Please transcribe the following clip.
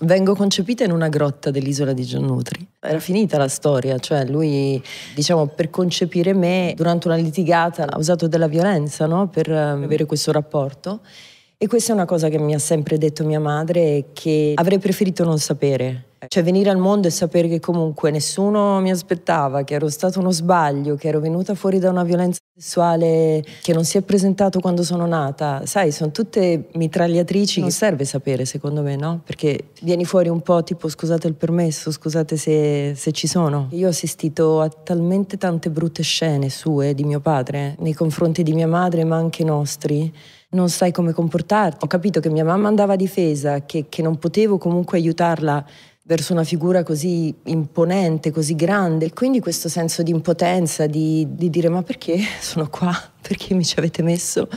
Vengo concepita in una grotta dell'isola di Giannutri. Era finita la storia, cioè lui, diciamo, per concepire me, durante una litigata ha usato della violenza, no? Per eh, avere questo rapporto. E questa è una cosa che mi ha sempre detto mia madre che avrei preferito non sapere. Cioè venire al mondo e sapere che comunque nessuno mi aspettava, che ero stato uno sbaglio, che ero venuta fuori da una violenza sessuale che non si è presentato quando sono nata. Sai, sono tutte mitragliatrici, non serve sapere secondo me, no? Perché vieni fuori un po' tipo scusate il permesso, scusate se, se ci sono. Io ho assistito a talmente tante brutte scene sue di mio padre nei confronti di mia madre ma anche nostri non sai come comportarti. Ho capito che mia mamma andava a difesa, che, che non potevo comunque aiutarla verso una figura così imponente, così grande. E quindi questo senso di impotenza, di, di dire ma perché sono qua? Perché mi ci avete messo?